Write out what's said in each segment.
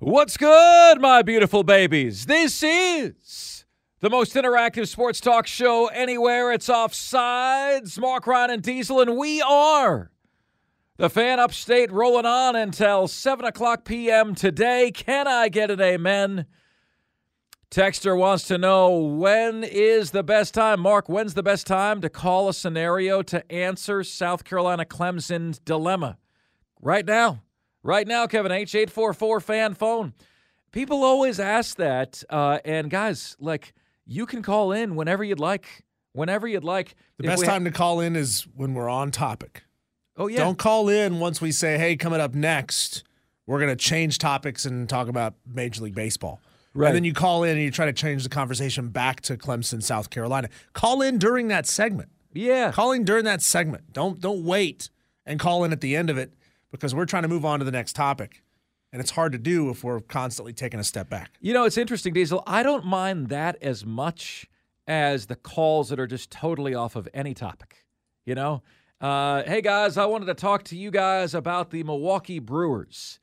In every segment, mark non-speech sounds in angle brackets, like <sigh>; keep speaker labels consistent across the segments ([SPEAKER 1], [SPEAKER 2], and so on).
[SPEAKER 1] What's good, my beautiful babies? This is the most interactive sports talk show anywhere. It's Offsides, Mark Ryan and Diesel, and we are the fan upstate rolling on until 7 o'clock p.m. today. Can I get an amen? Texter wants to know when is the best time, Mark, when's the best time to call a scenario to answer South Carolina Clemson's dilemma? Right now. Right now, Kevin H, 844 fan phone. People always ask that. Uh, and guys, like, you can call in whenever you'd like. Whenever you'd like.
[SPEAKER 2] The best time to call in is when we're on topic.
[SPEAKER 1] Oh, yeah.
[SPEAKER 2] Don't call in once we say, hey, coming up next, we're going to change topics and talk about Major League Baseball.
[SPEAKER 1] Right.
[SPEAKER 2] And then you call in and you try to change the conversation back to Clemson, South Carolina. Call in during that segment.
[SPEAKER 1] Yeah.
[SPEAKER 2] Calling during that segment. Don't don't wait and call in at the end of it because we're trying to move on to the next topic. And it's hard to do if we're constantly taking a step back.
[SPEAKER 1] You know, it's interesting, Diesel. I don't mind that as much as the calls that are just totally off of any topic. You know, uh, hey guys, I wanted to talk to you guys about the Milwaukee Brewers.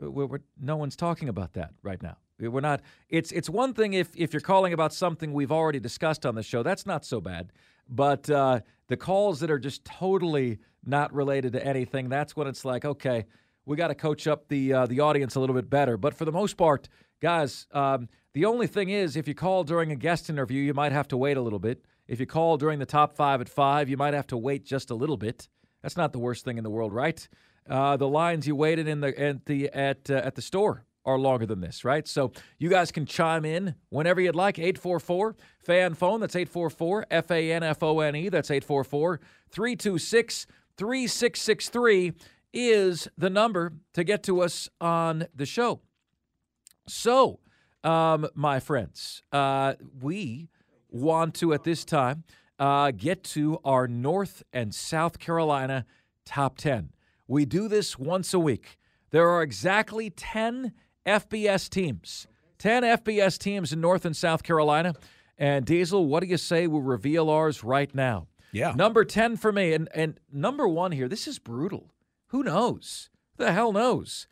[SPEAKER 1] We're, we're, no one's talking about that right now. We're not. It's it's one thing if if you're calling about something we've already discussed on the show. That's not so bad. But uh, the calls that are just totally not related to anything, that's when it's like, okay, we got to coach up the uh, the audience a little bit better. But for the most part, guys, um, the only thing is, if you call during a guest interview, you might have to wait a little bit. If you call during the top five at five, you might have to wait just a little bit. That's not the worst thing in the world, right? Uh, the lines you waited in the at the at uh, at the store are longer than this, right? So you guys can chime in whenever you'd like. 844 fan phone. That's 844 F A N F O N E. That's 844 326 3663 is the number to get to us on the show. So, um, my friends, uh, we want to at this time uh, get to our North and South Carolina top 10. We do this once a week. There are exactly 10 FBS teams, 10 FBS teams in North and South Carolina. And Diesel, what do you say we reveal ours right now?
[SPEAKER 2] Yeah.
[SPEAKER 1] Number 10 for me. And, and number one here, this is brutal. Who knows? The hell knows?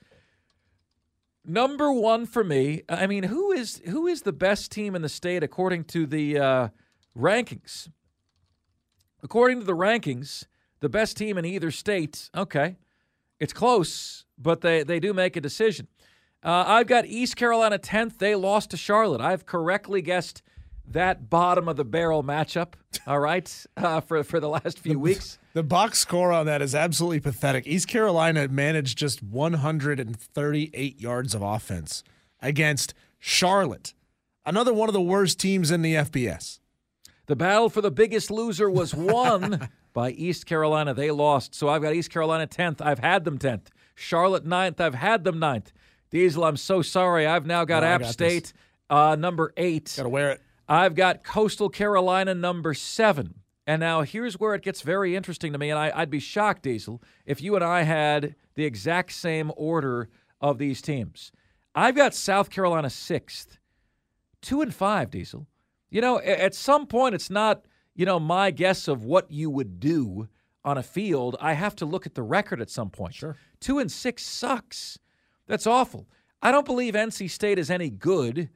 [SPEAKER 1] Number one for me. I mean, who is who is the best team in the state according to the uh, rankings? According to the rankings, the best team in either state. Okay, it's close, but they they do make a decision. Uh, I've got East Carolina tenth. They lost to Charlotte. I've correctly guessed that bottom of the barrel matchup. All right, uh, for for the last few weeks.
[SPEAKER 2] The box score on that is absolutely pathetic. East Carolina managed just 138 yards of offense against Charlotte, another one of the worst teams in the FBS.
[SPEAKER 1] The battle for the biggest loser was won <laughs> by East Carolina. They lost. So I've got East Carolina 10th. I've had them 10th. Charlotte 9th. I've had them 9th. Diesel, I'm so sorry. I've now got
[SPEAKER 2] Oh,
[SPEAKER 1] App
[SPEAKER 2] got
[SPEAKER 1] State uh, number 8.
[SPEAKER 2] Got to wear it.
[SPEAKER 1] I've got Coastal Carolina number 7. And now here's where it gets very interesting to me, and I, I'd be shocked, Diesel, if you and I had the exact same order of these teams. I've got South Carolina sixth, two and five, Diesel. You know, at some point, it's not you know my guess of what you would do on a field. I have to look at the record at some point.
[SPEAKER 2] Sure.
[SPEAKER 1] two and six sucks. That's awful. I don't believe NC State is any good,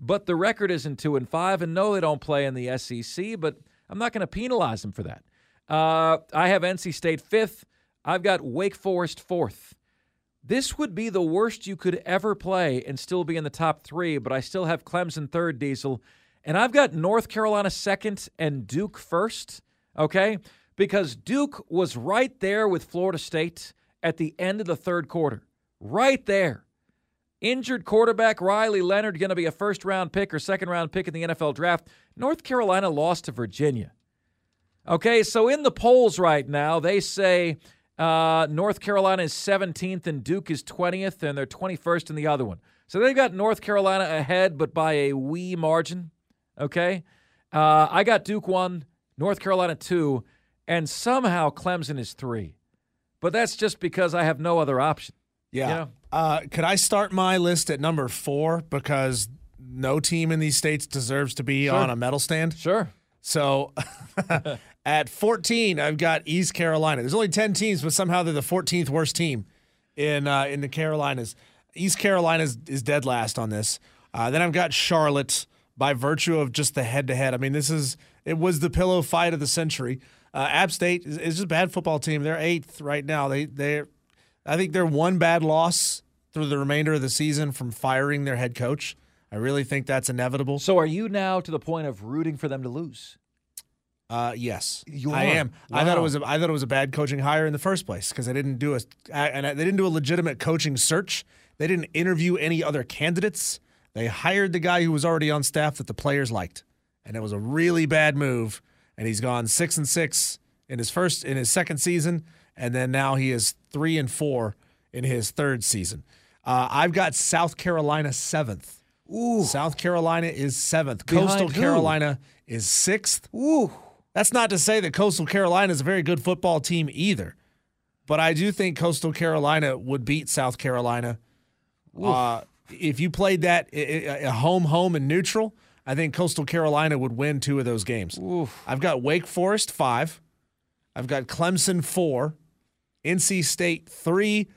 [SPEAKER 1] but the record isn't two and five. And no, they don't play in the SEC, but I'm not going to penalize them for that. Uh, I have NC State fifth. I've got Wake Forest fourth. This would be the worst you could ever play and still be in the top three, but I still have Clemson third, Diesel. And I've got North Carolina second and Duke first, okay? Because Duke was right there with Florida State at the end of the third quarter. Right there. Injured quarterback Riley Leonard going to be a first round pick or second round pick in the NFL draft. North Carolina lost to Virginia. Okay, so in the polls right now, they say uh, North Carolina is 17th and Duke is 20th, and they're 21st in the other one. So they've got North Carolina ahead, but by a wee margin. Okay, uh, I got Duke one, North Carolina two, and somehow Clemson is three. But that's just because I have no other option.
[SPEAKER 2] Yeah.
[SPEAKER 1] Know?
[SPEAKER 2] Uh, could I start my list at number four because no team in these states deserves to be
[SPEAKER 1] Sure.
[SPEAKER 2] on a medal stand?
[SPEAKER 1] Sure.
[SPEAKER 2] So <laughs> at 14, I've got East Carolina. There's only 10 teams, but somehow they're the 14th worst team in uh, in the Carolinas. East Carolina is, is dead last on this. Uh, then I've got Charlotte by virtue of just the head to head. I mean, this is it was the pillow fight of the century. Uh, App State is, is just a bad football team. They're eighth right now. They they I think they're one bad loss through the remainder of the season from firing their head coach. I really think that's inevitable.
[SPEAKER 1] So are you now to the point of rooting for them to lose?
[SPEAKER 2] Uh, yes,
[SPEAKER 1] You
[SPEAKER 2] I am. I thought it was a, I thought it was a bad coaching hire in the first place because they didn't do a and they didn't do a legitimate coaching search. They didn't interview any other candidates. They hired the guy who was already on staff that the players liked, and it was a really bad move. And he's gone six and six in his first in his second season, and then now he is three and four in his third season. Uh, I've got South Carolina seventh. Ooh, South Carolina is seventh.
[SPEAKER 1] Behind
[SPEAKER 2] Coastal
[SPEAKER 1] who?
[SPEAKER 2] Carolina is sixth.
[SPEAKER 1] Ooh.
[SPEAKER 2] That's not to say that Coastal Carolina is a very good football team either, but I do think Coastal Carolina would beat South Carolina. Uh, if you played that a home, home, and neutral, I think Coastal Carolina would win two of those games. I've got Wake Forest five, I've got Clemson four, NC State three,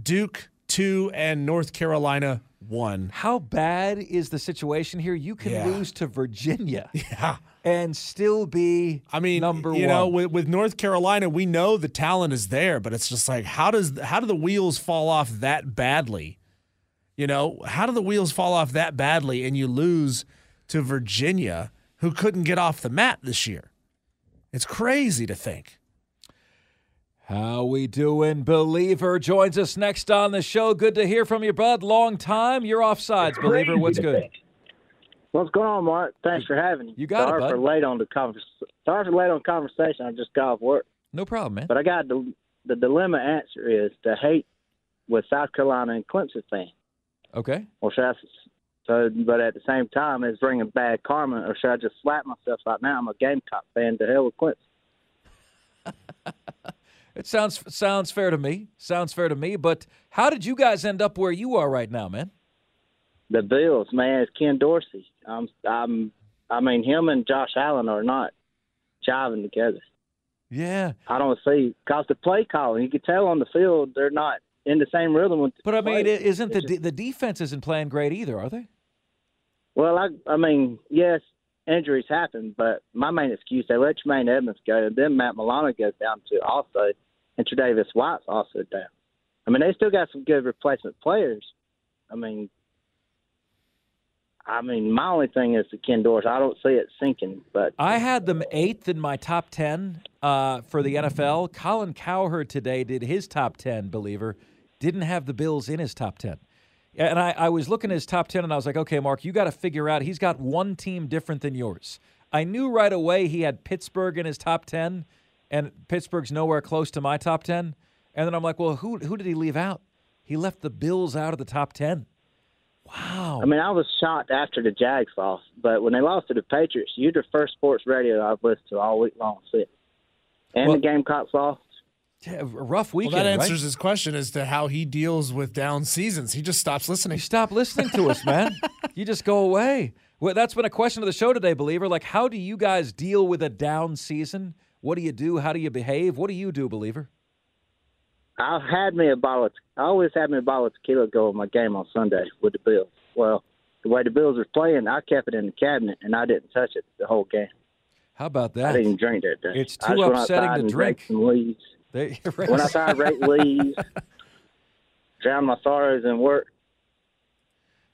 [SPEAKER 2] Duke two, and North Carolina one.
[SPEAKER 1] How bad is the situation here? You can
[SPEAKER 2] Yeah.
[SPEAKER 1] lose to Virginia <laughs>
[SPEAKER 2] Yeah.
[SPEAKER 1] and still be
[SPEAKER 2] I mean,
[SPEAKER 1] number
[SPEAKER 2] you
[SPEAKER 1] one.
[SPEAKER 2] know, with, with North Carolina, we know the talent is there, but it's just like how does how do the wheels fall off that badly? You know, how do the wheels fall off that badly and you lose to Virginia, who couldn't get off the mat this year? It's crazy to think.
[SPEAKER 1] How we doing, Believer? Joins us next on the show. Good to hear from you, bud. Long time. You're offsides, Believer. What's good?
[SPEAKER 3] What's going on, Mark? Thanks for having me.
[SPEAKER 1] You got it,
[SPEAKER 3] Sorry
[SPEAKER 1] bud.
[SPEAKER 3] for late on the convers- Sorry for late on conversation. I just got off work,
[SPEAKER 1] No problem, man.
[SPEAKER 3] but I got the the dilemma answer is to hate with South Carolina and Clemson fan,
[SPEAKER 1] Okay.
[SPEAKER 3] or should I? So, but at the same time, it's bringing bad karma, or should I just slap myself right now? I'm a Gamecock fan. To hell with Clemson. <laughs>
[SPEAKER 1] It sounds sounds fair to me. Sounds fair to me. But how did you guys end up where you are right now, man?
[SPEAKER 3] The Bills, man, it's Ken Dorsey. I'm, I'm, I mean, him and Josh Allen are not jiving together.
[SPEAKER 1] Yeah.
[SPEAKER 3] I don't see because the play calling, you can tell on the field they're not in the same rhythm with. The
[SPEAKER 1] But I mean,
[SPEAKER 3] play.
[SPEAKER 1] isn't the the defense isn't playing great either, are they?
[SPEAKER 3] Well, I, I mean, yes, injuries happen, but my main excuse they let Jermaine Edmunds go, and then Matt Milano goes down to also, and Tre'Davious White's also down. I mean, they still got some good replacement players. I mean, I mean, my only thing is the Ken Dorsey. I don't see it syncing, but
[SPEAKER 1] I had them eighth in my top 10 uh, for the NFL. Colin Cowherd today did his top 10, believer. Didn't have the Bills in his top 10. And I, I was looking at his top 10 and I was like, okay, Mark, you got to figure out he's got one team different than yours. I knew right away he had Pittsburgh in his top 10, and Pittsburgh's nowhere close to my top 10. And then I'm like, well, who, who did he leave out? He left the Bills out of the top 10. Wow.
[SPEAKER 3] I mean, I was shocked after the Jags lost, but when they lost to the Patriots, you're the first sports radio I've listened to all week long since. And
[SPEAKER 1] Well-
[SPEAKER 3] the Gamecocks lost.
[SPEAKER 1] Yeah, a rough weekend.
[SPEAKER 2] Well, that
[SPEAKER 1] right?
[SPEAKER 2] answers his question as to how he deals with down seasons. He just stops listening.
[SPEAKER 1] You stop listening to us, man. <laughs> you just go away. Well, that's been a question of the show today, believer. Like, how do you guys deal with a down season? What do you do? How do you behave? What do you do, believer?
[SPEAKER 3] I've had me a bottle. Of, I always had me a bottle of tequila go with my game on Sunday with the Bills. Well, the way the Bills were playing, I kept it in the cabinet and I didn't touch it the whole game.
[SPEAKER 1] How about that?
[SPEAKER 3] I didn't drink that day.
[SPEAKER 1] It's too upsetting to
[SPEAKER 3] and
[SPEAKER 1] drink.
[SPEAKER 3] Leaves.
[SPEAKER 1] There-
[SPEAKER 3] When I find raking leaves, drown my sorrows in work.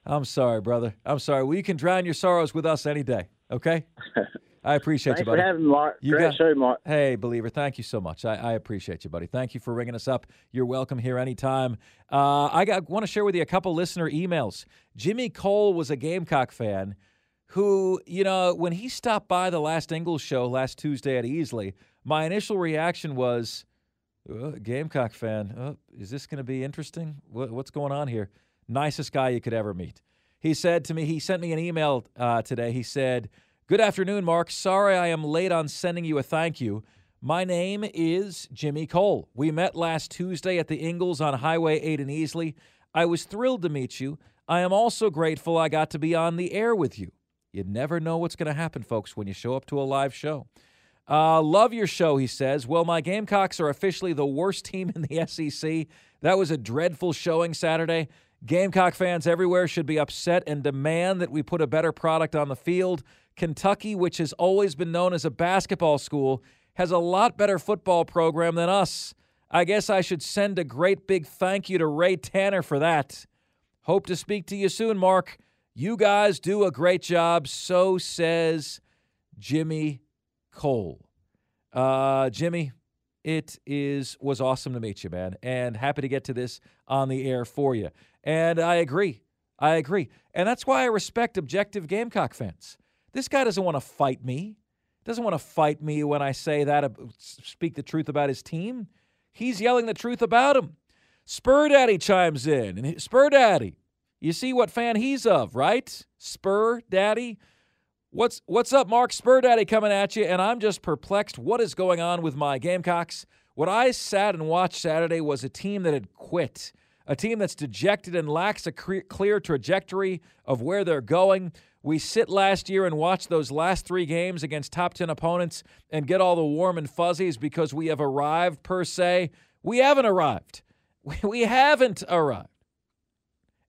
[SPEAKER 1] I'm sorry, brother. I'm sorry. Well, you can drown your sorrows with us any day. Okay. I appreciate
[SPEAKER 3] Thanks
[SPEAKER 1] you, buddy.
[SPEAKER 3] for having me, Mark.
[SPEAKER 1] You
[SPEAKER 3] Great
[SPEAKER 1] got-
[SPEAKER 3] show, Mark.
[SPEAKER 1] Hey, believer, thank you so much. I, I appreciate you, buddy. Thank you for ringing us up. You're welcome here anytime. Uh, I got, want to share with you a couple listener emails. Jimmy Cole was a Gamecock fan who, you know, when he stopped by the last Ingles show last Tuesday at Easley, my initial reaction was, uh, Gamecock fan, uh, is this going to be interesting? What, what's going on here? Nicest guy you could ever meet. He said to me, he sent me an email uh, today. He said, Good afternoon, Mark. Sorry I am late on sending you a thank you. My name is Jimmy Cole. We met last Tuesday at the Ingles on Highway 8 in Easley. I was thrilled to meet you. I am also grateful I got to be on the air with you. You never know what's going to happen, folks, when you show up to a live show. Uh, love your show, he says. Well, my Gamecocks are officially the worst team in the <laughs> SEC. That was a dreadful showing Saturday. Gamecock fans everywhere should be upset and demand that we put a better product on the field. Kentucky, which has always been known as a basketball school, has a lot better football program than us. I guess I should send a great big thank you to Ray Tanner for that. Hope to speak to you soon, Mark. You guys do a great job. So says Jimmy Cole. Uh, Jimmy, it is was awesome to meet you, man, and happy to get to this on the air for you. And I agree. I agree. And that's why I respect objective Gamecock fans. This guy doesn't want to fight me. Doesn't want to fight me when I say that, speak the truth about his team. He's yelling the truth about him. Spur Daddy chimes in. And Spur Daddy, you see what fan he's of, right? Spur Daddy. What's what's up, Mark Spur Daddy coming at you? And I'm just perplexed. What is going on with my Gamecocks? What I sat and watched Saturday was a team that had quit, a team that's dejected and lacks a clear trajectory of where they're going. We sit last year and watch those last three games against top 10 opponents and get all the warm and fuzzies because we have arrived, per se. We haven't arrived. <laughs> We haven't arrived.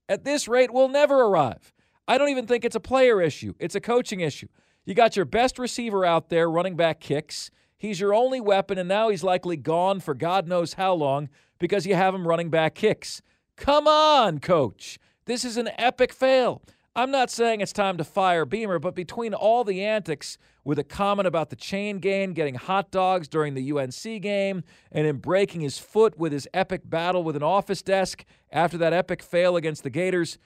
[SPEAKER 1] At this rate, we'll never arrive. I don't even think it's a player issue, it's a coaching issue. You got your best receiver out there running back kicks. He's your only weapon, and now he's likely gone for God knows how long because you have him running back kicks. Come on, coach. This is an epic fail. I'm not saying it's time to fire Beamer, but between all the antics with a comment about the chain gang getting hot dogs during the UNC game and him breaking his foot with his epic battle with an office desk after that epic fail against the Gators,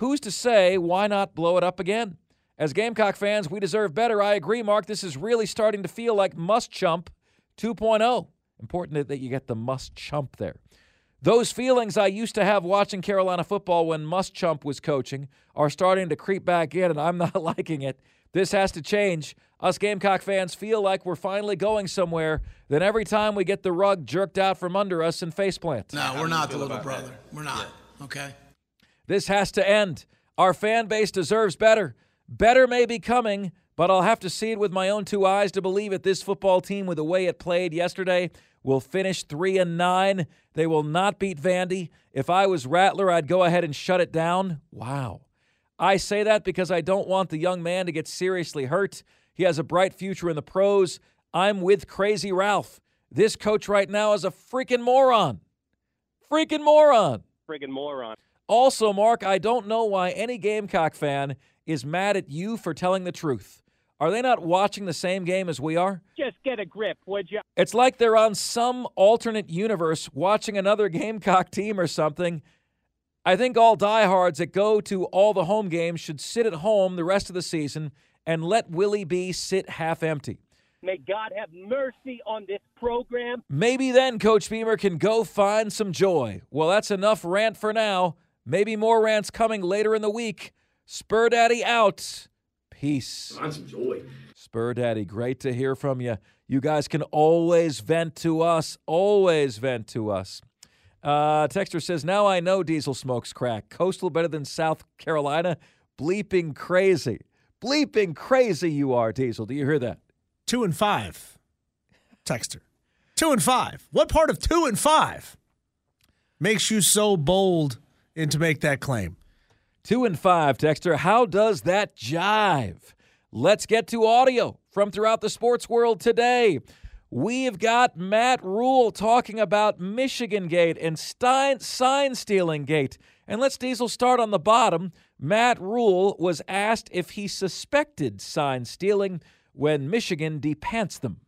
[SPEAKER 1] who's to say why not blow it up again? As Gamecock fans, we deserve better. I agree, Mark. This is really starting to feel like must chump 2.0. Important that you get the must chump there. Those feelings I used to have watching Carolina football when Must Chump was coaching are starting to creep back in, and I'm <laughs> not liking it. This has to change. Us Gamecock fans feel like we're finally going somewhere. Then every time we get the rug jerked out from under us and faceplant.
[SPEAKER 4] No, we're not the little brother. We're not. Okay.
[SPEAKER 1] This has to end. Our fan base deserves better. Better may be coming, but I'll have to see it with my own two eyes to believe it. This football team, with the way it played yesterday, will finish three and nine. They will not beat Vandy. If I was Rattler, I'd go ahead and shut it down. Wow. I say that because I don't want the young man to get seriously hurt. He has a bright future in the pros. I'm with Crazy Ralph. This coach right now is a freaking moron. Freaking moron.
[SPEAKER 5] Freaking moron.
[SPEAKER 1] Also, Mark, I don't know why any Gamecock fan is mad at you for telling the truth. Are they not watching the same game as we are?
[SPEAKER 5] Just get a grip, would you?
[SPEAKER 1] It's like they're on some alternate universe watching another Gamecock team or something. I think all diehards that go to all the home games should sit at home the rest of the season and let Willie B sit half empty.
[SPEAKER 5] May God have mercy on this program.
[SPEAKER 1] Maybe then Coach Beamer can go find some joy. Well, that's enough rant for now. Maybe more rants coming later in the week. Spur Daddy out. Peace.
[SPEAKER 6] Find some joy.
[SPEAKER 1] Spur Daddy, great to hear from you. You guys can always vent to us. Always vent to us. Uh, Texter says, Now I know Diesel smokes crack. Coastal better than South Carolina. Bleeping crazy. Bleeping crazy you are, Diesel. Do you hear that?
[SPEAKER 2] Two and five. Texter. Two and five. What part of two and five makes you so bold and to make that claim?
[SPEAKER 1] Two and five, Texter. How does that jive? Let's get to audio from throughout the sports world today. We've got Matt Rhule talking about Michigan Gate and Stein, sign stealing gate. And let's Diesel start on the bottom. Matt Rhule was asked if he suspected sign stealing when Michigan depants them.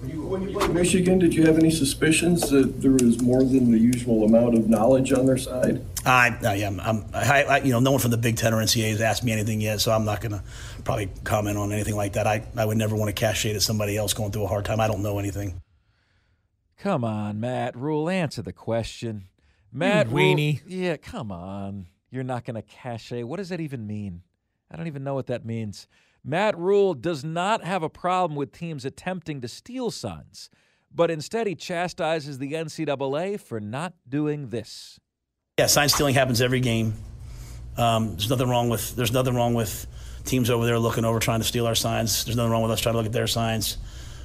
[SPEAKER 6] When you, when you played Michigan, did you have any suspicions that there was more than the usual amount of knowledge on their side?
[SPEAKER 7] I, I am. I'm, I, I, you know, no one from the Big Ten or NCAA has asked me anything yet, so I'm not going to probably comment on anything like that. I, I would never want to cast shade at somebody else going through a hard time. I don't know anything.
[SPEAKER 1] Come on, Matt Rhule, answer the question. Hmm, Matt
[SPEAKER 2] you weenie.
[SPEAKER 1] Rhule, yeah, come on. You're not going to cachet. What does that even mean? I don't even know what that means. Matt Rhule does not have a problem with teams attempting to steal signs, but instead he chastises the NCAA for not doing this.
[SPEAKER 7] Yeah, sign stealing happens every game. Um, there's nothing wrong with there's nothing wrong with teams over there looking over trying to steal our signs. There's nothing wrong with us trying to look at their signs.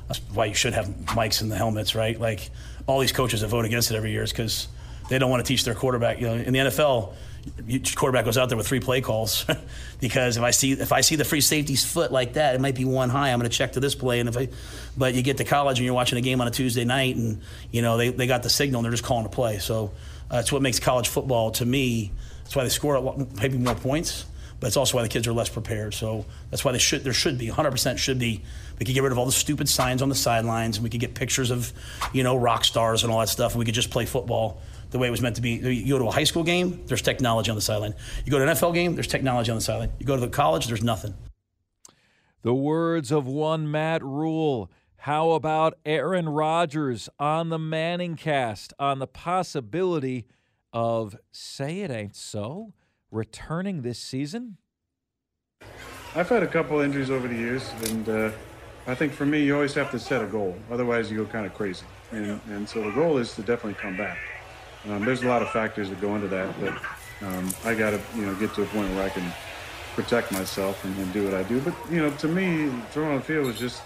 [SPEAKER 7] That's why you should have mics in the helmets, right? Like all these coaches that vote against it every year is because they don't want to teach their quarterback. You know, in the NFL, quarterback goes out there with three play calls <laughs> because if I see if I see the free safety's foot like that, it might be one high. I'm going to check to this play, and if I, but you get to college and you're watching a game on a Tuesday night, and you know they, they got the signal and they're just calling a play. So uh, that's what makes college football to me. That's why they score a lot, maybe more points, but it's also why the kids are less prepared. So that's why they should there should be 100% should be. We could get rid of all the stupid signs on the sidelines, and we could get pictures of you know rock stars and all that stuff, and we could just play football the way it was meant to be. You go to a high school game, there's technology on the sideline. You go to an NFL game, there's technology on the sideline. You go to the college, there's nothing.
[SPEAKER 1] The words of one Matt Rhule. How about Aaron Rodgers on the Manning cast on the possibility of say it ain't so returning this season?
[SPEAKER 8] I've had a couple injuries over the years, and uh, I think for me, you always have to set a goal. Otherwise, you go kind of crazy. And, and so the goal is to definitely come back. Um, there's a lot of factors that go into that, but um, I got to you know get to a point where I can protect myself and, and, do what I do. But you know, to me, throwing on the field was just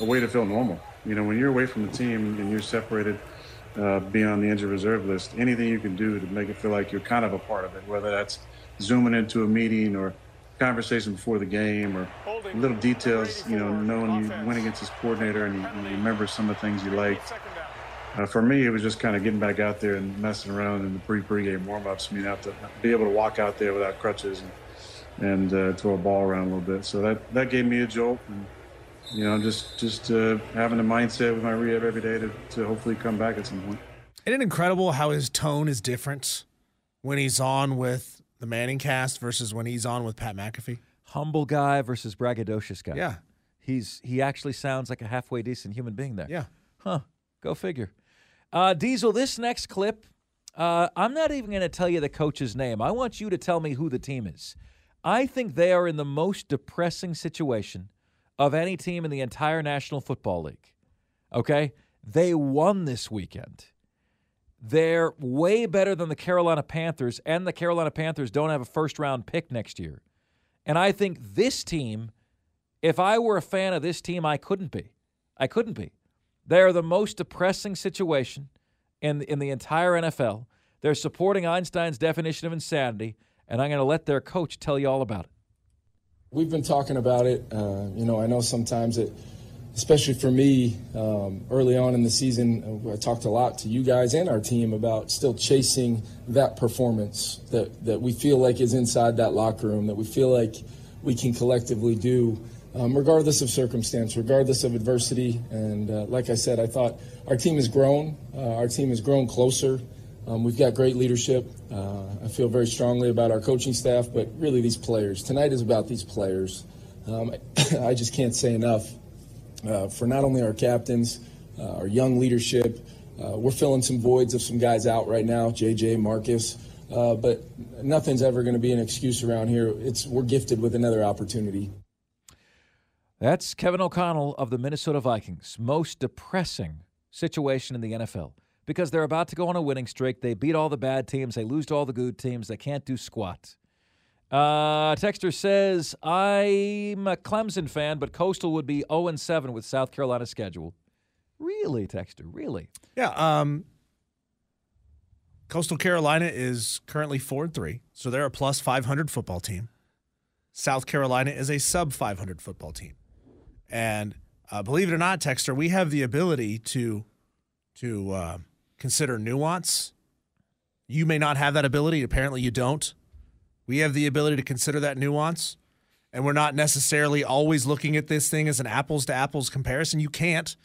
[SPEAKER 8] a way to feel normal. You know, when you're away from the team and you're separated, uh, being on the injured reserve list, anything you can do to make it feel like you're kind of a part of it, whether that's zooming into a meeting or conversation before the game or little details, you know, knowing you went against this coordinator and you, you remember some of the things you liked uh, for me, it was just kind of getting back out there and messing around in the pre pregame warmups. I mean, have to be able to walk out there without crutches and, and uh, throw a ball around a little bit. So that, that gave me a jolt. And, you know, just just uh, having the mindset with my rehab every day to, to hopefully come back at some point.
[SPEAKER 2] Isn't it incredible how his tone is different when he's on with the Manning cast versus when he's on with Pat McAfee?
[SPEAKER 1] Humble guy versus braggadocious guy.
[SPEAKER 2] Yeah.
[SPEAKER 1] He's he actually sounds like a halfway decent human being there.
[SPEAKER 2] Yeah.
[SPEAKER 1] Huh. Go figure. Uh, Diesel, this next clip, uh, I'm not even going to tell you the coach's name. I want you to tell me who the team is. I think they are in the most depressing situation of any team in the entire National Football League. Okay? They won this weekend. They're way better than the Carolina Panthers, and the Carolina Panthers don't have a first round pick next year. And I think this team, if I were a fan of this team, I couldn't be. I couldn't be. They are the most depressing situation in, in the entire NFL. They're supporting Einstein's definition of insanity, and I'm going to let their coach tell you all about it.
[SPEAKER 9] We've been talking about it. Uh, you know, I know sometimes it, especially for me, um, early on in the season, I talked a lot to you guys and our team about still chasing that performance that, that we feel like is inside that locker room, that we feel like we can collectively do um, regardless of circumstance, regardless of adversity. And uh, like I said, I thought our team has grown. Uh, our team has grown closer. Um, we've got great leadership. Uh, I feel very strongly about our coaching staff, but really these players. Tonight is about these players. Um, <coughs> I just can't say enough uh, for not only our captains, uh, our young leadership. Uh, we're filling some voids of some guys out right now, JJ, Marcus. but nothing's ever going to be an excuse around here. It's we're gifted with another opportunity.
[SPEAKER 1] That's Kevin O'Connell of the Minnesota Vikings. Most depressing situation in the NFL because they're about to go on a winning streak. They beat all the bad teams, they lose to all the good teams. They can't do squat. Uh, Texter says, I'm a Clemson fan, but Coastal would be 0 7 with South Carolina's schedule. Really, Texter? Really?
[SPEAKER 2] Yeah. Um, Coastal Carolina is currently 4 3, so they're a plus 500 football team. South Carolina is a sub 500 football team. And uh, believe it or not, Texter, we have the ability to to uh, consider nuance. You may not have that ability. Apparently, you don't. We have the ability to consider that nuance, and we're not necessarily always looking at this thing as an apples to apples comparison. You can't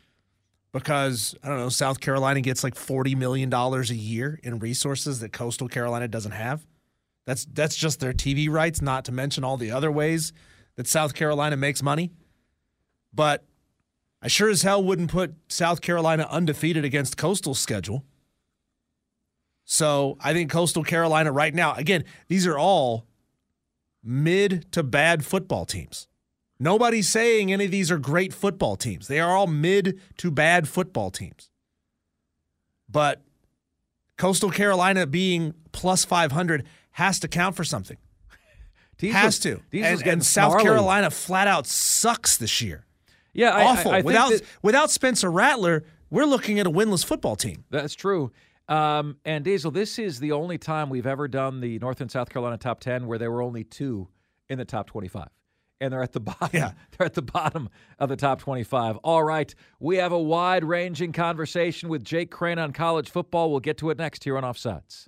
[SPEAKER 2] because I don't know. South Carolina gets like forty million dollars a year in resources that Coastal Carolina doesn't have. That's that's just their TV rights, not to mention all the other ways that South Carolina makes money. But I sure as hell wouldn't put South Carolina undefeated against Coastal's schedule. So I think Coastal Carolina right now, again, these are all mid to bad football teams. Nobody's saying any of these are great football teams. They are all mid to bad football teams. But Coastal Carolina being plus 500 has to count for something.
[SPEAKER 1] Diesel's,
[SPEAKER 2] has to.
[SPEAKER 1] Diesel's
[SPEAKER 2] And, and South. Carolina flat out sucks this year.
[SPEAKER 1] Yeah, I- I-
[SPEAKER 2] awful.
[SPEAKER 1] I think
[SPEAKER 2] without
[SPEAKER 1] that-
[SPEAKER 2] without Spencer Rattler, we're looking at a winless football team.
[SPEAKER 1] That's true. Um, and Diesel, this is the only time we've ever done the North and South Carolina top 10 where there were only two in the top 25. And they're at the <laughs> bottom.
[SPEAKER 2] Yeah.
[SPEAKER 1] They're at the bottom of the top 25. All right. We have a wide ranging conversation with Jake Crane on college football. We'll get to it next here on Offsides.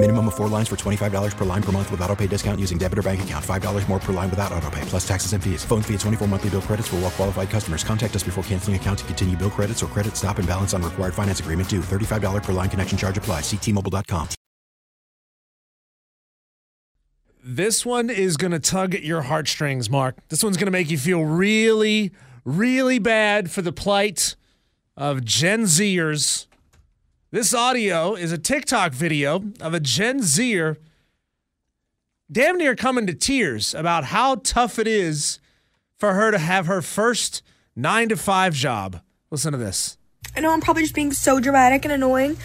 [SPEAKER 10] Minimum of four lines for $25 per line per month with auto pay discount using debit or bank account. $5 more per line without auto pay, plus taxes and fees. Phone fee at 24 monthly bill credits for all well qualified customers. Contact us before canceling account to continue bill credits or credit stop and balance on required finance agreement due. $35 per line connection charge apply. Ctmobile.com.
[SPEAKER 2] This one is going to tug at your heartstrings, Mark. This one's going to make you feel really, really bad for the plight of Gen Zers. This audio is a TikTok video of a Gen Zer damn near coming to tears about how tough it is for her to have her first nine to five job. Listen to this.
[SPEAKER 11] I know I'm probably just being so dramatic and annoying,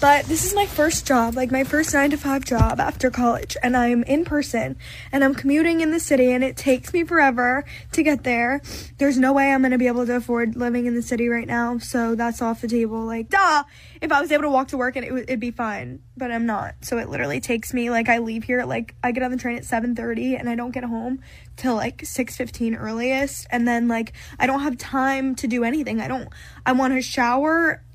[SPEAKER 11] but this is my first job, like my first nine to five job after college, and I'm in person and I'm commuting in the city, and it takes me forever to get there. There's no way I'm gonna be able to afford living in the city right now, so that's off the table. Like, duh! If I was able to walk to work, and it would, it'd be fine, but I'm not. So it literally takes me like I leave here like I get on the train at 7:30, and I don't get home till like 6:15 earliest, and then like I don't have time to do anything. I don't. I want to shower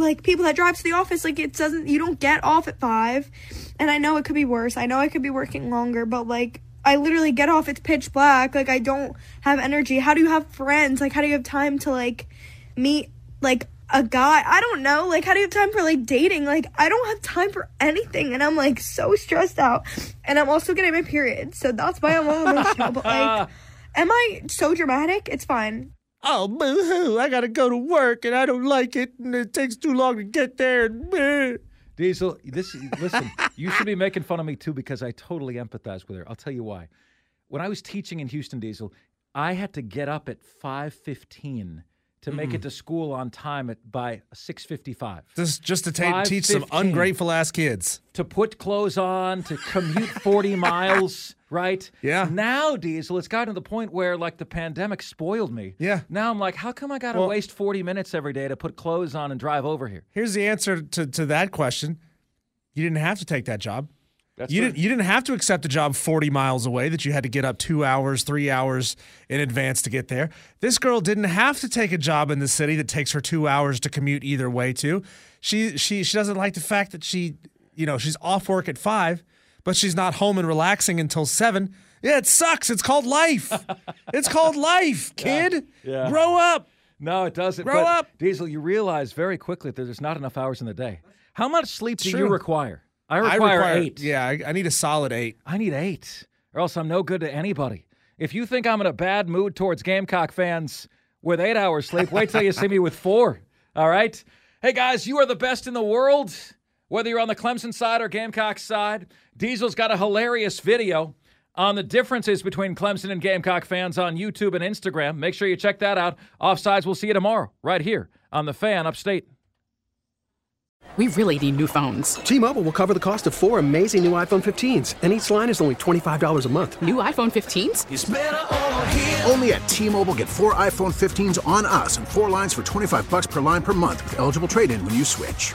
[SPEAKER 11] like people that drive to the office like it doesn't you don't get off at five. And i know it could be worse. I know i could be working longer but like i literally get off it's pitch black. Like i don't have energy. How do you have friends? Like how do you have time to like meet like a guy? I don't know. Like how do you have time for like dating? Like i don't have time for anything. And i'm like so stressed out. And i'm also getting my period. So that's why i'm all emotional but like <laughs> am i so dramatic? It's fine
[SPEAKER 2] Oh, boo hoo. I got to go to work and I don't like it and it takes too long to get there. and.
[SPEAKER 1] Diesel, this listen, you should be making fun of me too because I totally empathize with her. I'll tell you why. When I was teaching in Houston Diesel, I had to get up at 5:15 to make it
[SPEAKER 2] Mm.
[SPEAKER 1] to school on time at by 6:55.
[SPEAKER 2] Just, just to ta- teach some ungrateful ass kids.
[SPEAKER 1] to put clothes on, to commute 40 <laughs> miles, right?
[SPEAKER 2] Yeah.
[SPEAKER 1] Now, Diesel, it's gotten to the point where like the pandemic spoiled me.
[SPEAKER 2] Yeah.
[SPEAKER 1] Now I'm like, how come I got to
[SPEAKER 2] Well-
[SPEAKER 1] waste 40 minutes every day to put clothes on and drive over here?
[SPEAKER 2] Here's the answer to, to that question. You didn't have to take that job.
[SPEAKER 1] That's
[SPEAKER 2] you
[SPEAKER 1] true.
[SPEAKER 2] didn't you didn't have to accept a job 40 miles away that you had to get up 2 hours, 3 hours in advance to get there. This girl didn't have to take a job in the city that takes her 2 hours to commute either way to. She she she doesn't like the fact that she, you know, she's off work at 5, but she's not home and relaxing until 7. Yeah, it sucks. It's called life. <laughs> it's called life, kid.
[SPEAKER 1] Yeah.
[SPEAKER 2] Grow up.
[SPEAKER 1] No, it doesn't.
[SPEAKER 2] Grow
[SPEAKER 1] But,
[SPEAKER 2] up.
[SPEAKER 1] Diesel. You realize very quickly that there's not enough hours in the day. How much sleep do you
[SPEAKER 2] true.
[SPEAKER 1] require? I require, eight.
[SPEAKER 2] Yeah, I, I need a solid 8.
[SPEAKER 1] I need eight, or else I'm no good to anybody. If you think I'm in a bad mood towards Gamecock fans with eight hours sleep, wait till you see me with four. All right. Hey, guys, you are the best in the world. Whether you're on the Clemson side or Gamecock side, Diesel's got a hilarious video on the differences between Clemson and Gamecock fans on YouTube and Instagram. Make sure you check that out. Offsides, we'll see you tomorrow, right here on The Fan Upstate.
[SPEAKER 12] We really need new phones.
[SPEAKER 13] T-Mobile will cover the cost of four amazing new iPhone 15s, and each line is only $25 a month.
[SPEAKER 12] New iPhone 15s?
[SPEAKER 14] It's over here. Only at T-Mobile get four iPhone 15s on us and four lines for 25 bucks per line per month with eligible trade-in when you switch.